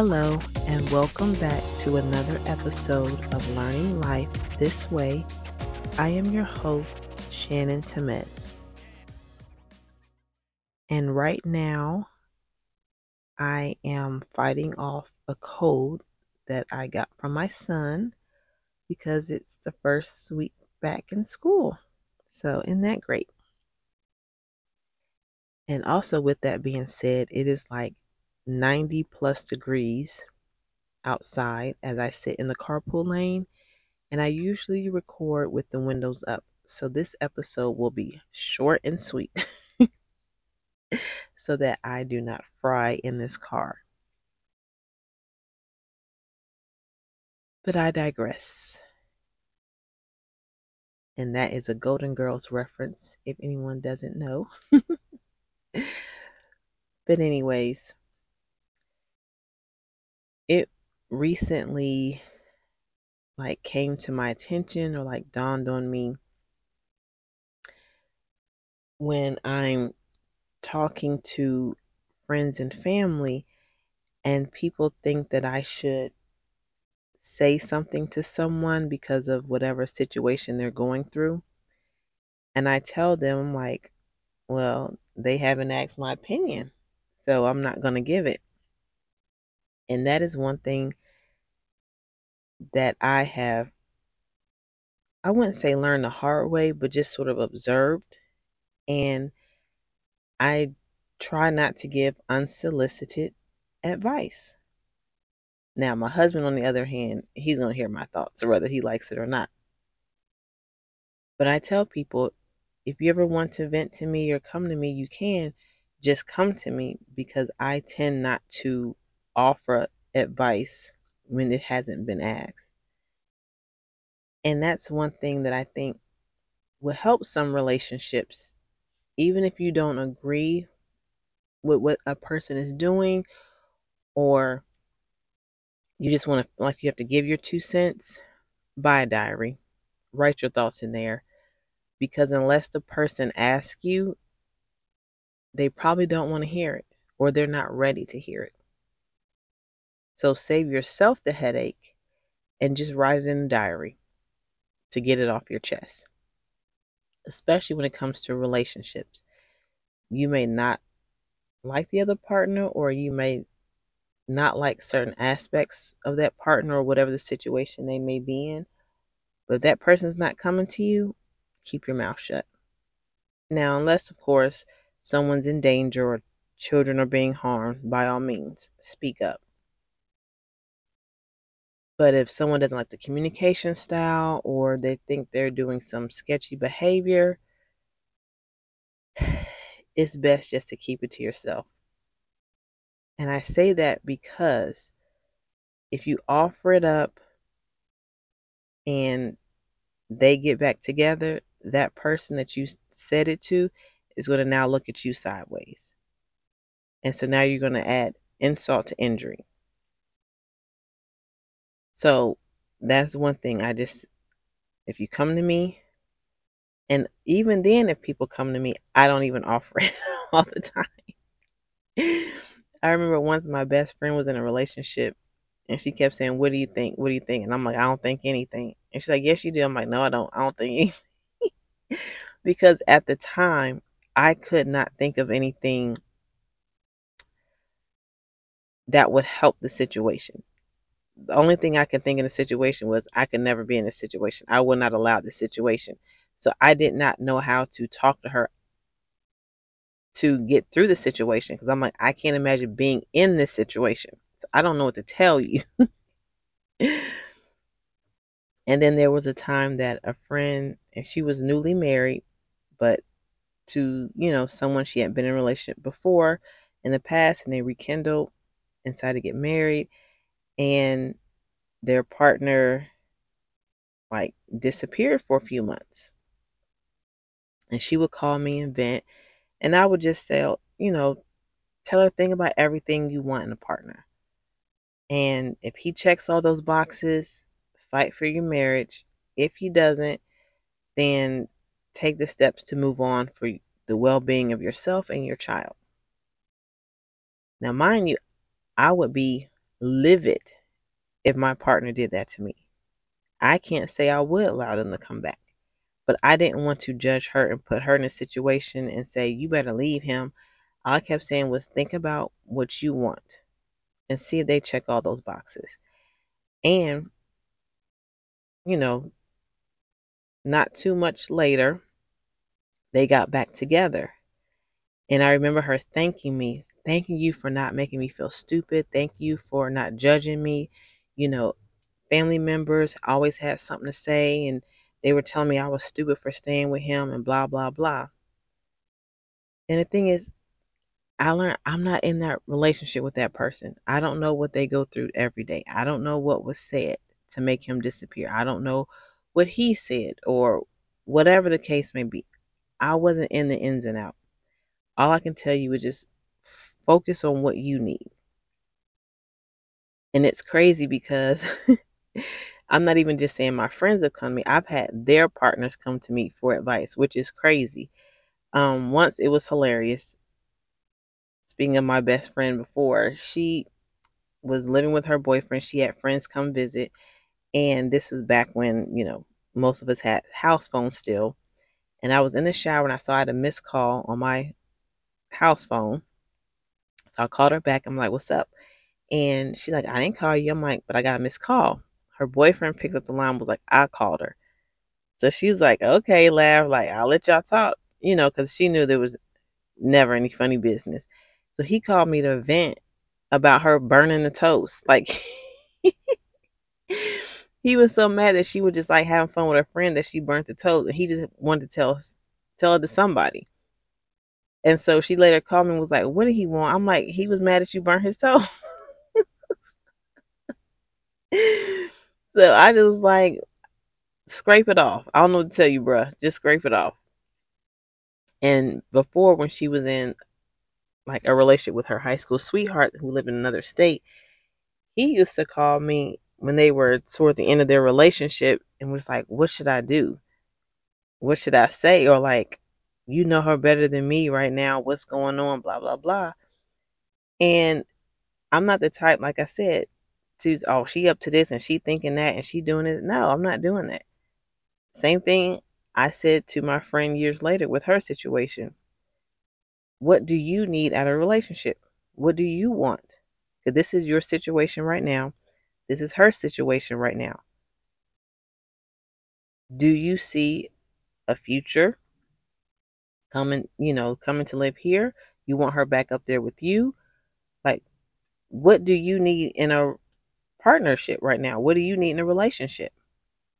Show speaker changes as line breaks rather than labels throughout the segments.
Hello, and welcome back to another episode of Learning Life This Way. I am your host, Shannon Temez. And right now, I am fighting off a cold that I got from my son because it's the first week back in school. So, isn't that great? And also, with that being said, it is like 90 plus degrees outside as I sit in the carpool lane, and I usually record with the windows up. So this episode will be short and sweet so that I do not fry in this car. But I digress. And that is a Golden Girls reference if anyone doesn't know. but, anyways, it recently like came to my attention or like dawned on me when I'm talking to friends and family and people think that I should say something to someone because of whatever situation they're going through. And I tell them, like, well, they haven't asked my opinion, so I'm not going to give it. And that is one thing that I have, I wouldn't say learned the hard way, but just sort of observed. And I try not to give unsolicited advice. Now, my husband, on the other hand, he's going to hear my thoughts, whether he likes it or not. But I tell people if you ever want to vent to me or come to me, you can just come to me because I tend not to offer advice when it hasn't been asked. And that's one thing that I think will help some relationships, even if you don't agree with what a person is doing or you just want to, like, you have to give your two cents, buy a diary, write your thoughts in there. Because unless the person asks you, they probably don't want to hear it or they're not ready to hear it. So save yourself the headache and just write it in a diary to get it off your chest. Especially when it comes to relationships. You may not like the other partner or you may not like certain aspects of that partner or whatever the situation they may be in. But if that person's not coming to you, keep your mouth shut. Now, unless, of course, someone's in danger or children are being harmed, by all means, speak up. But if someone doesn't like the communication style or they think they're doing some sketchy behavior, it's best just to keep it to yourself. And I say that because if you offer it up and they get back together, that person that you said it to is going to now look at you sideways. And so now you're going to add insult to injury. So that's one thing I just, if you come to me, and even then, if people come to me, I don't even offer it all the time. I remember once my best friend was in a relationship and she kept saying, What do you think? What do you think? And I'm like, I don't think anything. And she's like, Yes, you do. I'm like, No, I don't. I don't think anything. because at the time, I could not think of anything that would help the situation the only thing I can think in the situation was I could never be in this situation. I would not allow this situation. So I did not know how to talk to her to get through the situation because I'm like, I can't imagine being in this situation. So I don't know what to tell you. and then there was a time that a friend, and she was newly married, but to, you know, someone she had been in a relationship before in the past, and they rekindled and decided to get married. And their partner like disappeared for a few months. And she would call me and vent, and I would just say, you know, tell her thing about everything you want in a partner. And if he checks all those boxes, fight for your marriage. If he doesn't, then take the steps to move on for the well being of yourself and your child. Now, mind you, I would be livid if my partner did that to me. I can't say I would allow them to come back. But I didn't want to judge her and put her in a situation and say, you better leave him. All I kept saying was, think about what you want and see if they check all those boxes. And, you know, not too much later, they got back together. And I remember her thanking me, thanking you for not making me feel stupid. Thank you for not judging me. You know, family members always had something to say, and they were telling me I was stupid for staying with him and blah, blah, blah. And the thing is, I learned I'm not in that relationship with that person. I don't know what they go through every day. I don't know what was said to make him disappear. I don't know what he said or whatever the case may be. I wasn't in the ins and outs. All I can tell you is just focus on what you need. And it's crazy because I'm not even just saying my friends have come to me. I've had their partners come to me for advice, which is crazy. Um, once it was hilarious. Speaking of my best friend before, she was living with her boyfriend. She had friends come visit, and this was back when you know most of us had house phones still. And I was in the shower and I saw I had a missed call on my house phone. So I called her back. I'm like, "What's up?" And she's like, "I didn't call you." I'm like, "But I got a missed call." Her boyfriend picked up the line. Was like, "I called her." So she's like, "Okay, laugh. Like, I'll let y'all talk." You know, because she knew there was never any funny business. So he called me to vent about her burning the toast. Like he was so mad that she was just like having fun with her friend that she burnt the toast, and he just wanted to tell tell it to somebody. And so she later called me and was like, "What did he want?" I'm like, "He was mad that you burned his toe. so I just like scrape it off. I don't know what to tell you, bruh. Just scrape it off. And before, when she was in like a relationship with her high school sweetheart who lived in another state, he used to call me when they were toward the end of their relationship and was like, What should I do? What should I say? Or like, you know her better than me right now. What's going on? Blah, blah, blah. And I'm not the type, like I said, to, oh, she up to this and she thinking that and she doing it. No, I'm not doing that. Same thing I said to my friend years later with her situation. What do you need out of a relationship? What do you want? Because this is your situation right now. This is her situation right now. Do you see a future coming, you know, coming to live here? You want her back up there with you? Like, what do you need in a partnership right now? What do you need in a relationship?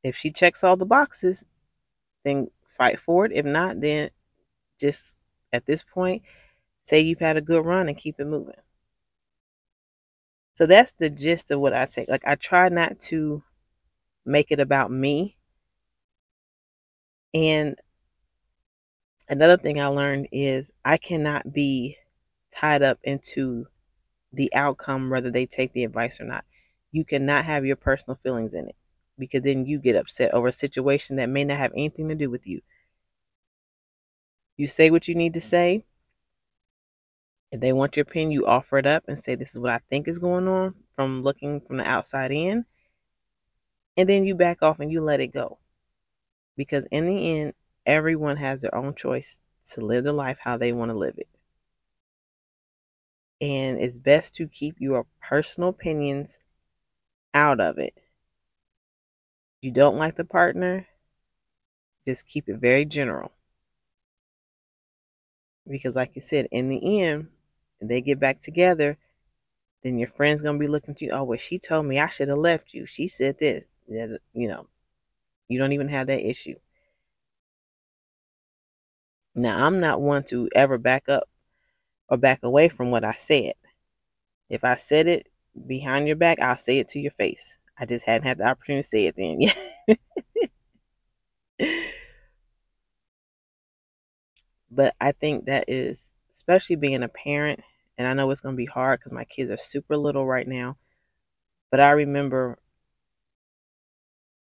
If she checks all the boxes, then fight for it. If not, then just at this point, say you've had a good run and keep it moving. So that's the gist of what I say. Like, I try not to make it about me. And another thing I learned is I cannot be tied up into the outcome, whether they take the advice or not. You cannot have your personal feelings in it because then you get upset over a situation that may not have anything to do with you. You say what you need to mm-hmm. say. If they want your opinion, you offer it up and say, This is what I think is going on from looking from the outside in. And then you back off and you let it go. Because in the end, everyone has their own choice to live the life how they want to live it. And it's best to keep your personal opinions out of it. You don't like the partner, just keep it very general. Because, like you said, in the end, they get back together, then your friend's gonna be looking to you. Oh, well, she told me I should have left you. She said this. That you know, you don't even have that issue. Now, I'm not one to ever back up or back away from what I said. If I said it behind your back, I'll say it to your face. I just hadn't had the opportunity to say it then yet. but I think that is, especially being a parent, and I know it's going to be hard because my kids are super little right now. But I remember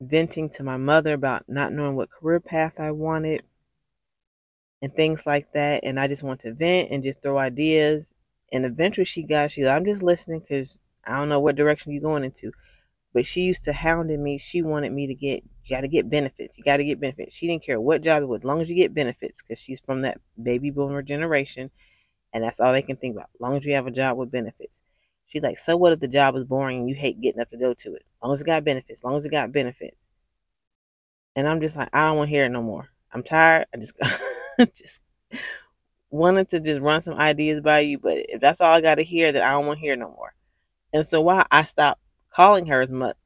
venting to my mother about not knowing what career path I wanted and things like that. And I just want to vent and just throw ideas. And eventually she got, she I'm just listening because I don't know what direction you're going into. But she used to hounding me. She wanted me to get, you got to get benefits. You got to get benefits. She didn't care what job it was, as long as you get benefits, because she's from that baby boomer generation, and that's all they can think about. As long as you have a job with benefits. She's like, so what if the job is boring and you hate getting up to go to it? As long as it got benefits. As long as it got benefits. And I'm just like, I don't want to hear it no more. I'm tired. I just, just wanted to just run some ideas by you, but if that's all I got to hear, then I don't want to hear no more. And so why I stopped calling her as much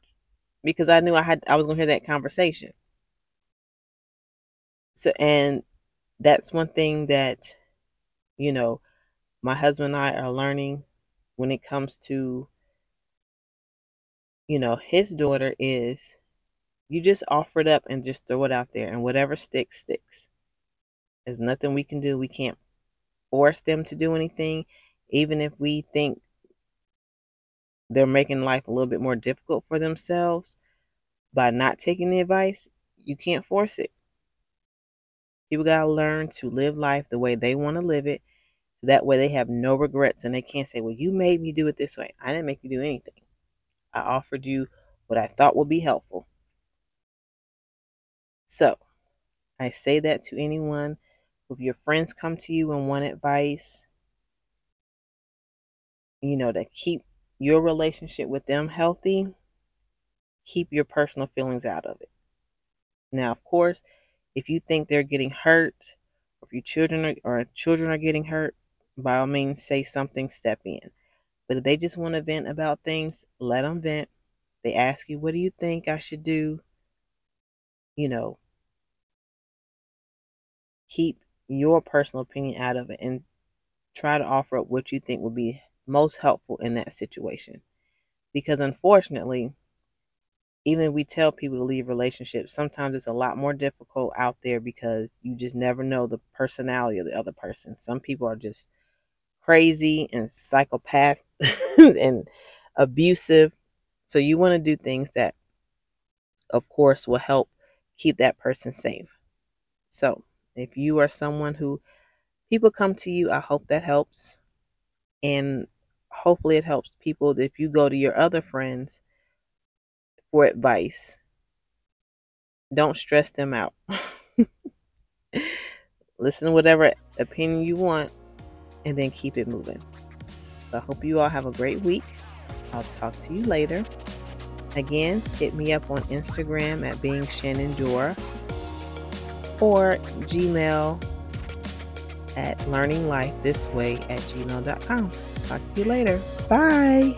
because I knew I had I was going to hear that conversation. So and that's one thing that you know my husband and I are learning when it comes to you know his daughter is you just offer it up and just throw it out there and whatever sticks sticks. There's nothing we can do. We can't force them to do anything even if we think they're making life a little bit more difficult for themselves by not taking the advice, you can't force it. People got to learn to live life the way they want to live it. So that way they have no regrets and they can't say, well, you made me do it this way. I didn't make you do anything. I offered you what I thought would be helpful. So I say that to anyone. If your friends come to you and want advice, you know, to keep your relationship with them healthy, keep your personal feelings out of it. Now, of course, if you think they're getting hurt, or if your children are, or children are getting hurt, by all means say something, step in. But if they just want to vent about things, let them vent. They ask you, what do you think I should do? You know, keep your personal opinion out of it and try to offer up what you think would be most helpful in that situation. Because unfortunately, even if we tell people to leave relationships, sometimes it's a lot more difficult out there because you just never know the personality of the other person. Some people are just crazy and psychopath and abusive. So you want to do things that, of course, will help keep that person safe. So if you are someone who people come to you, I hope that helps. And hopefully it helps people if you go to your other friends for advice. Don't stress them out. Listen to whatever opinion you want and then keep it moving. So I hope you all have a great week. I'll talk to you later. Again, hit me up on Instagram at being Shannon Dora or Gmail at learninglifethisway at gmail.com. Talk to you later. Bye.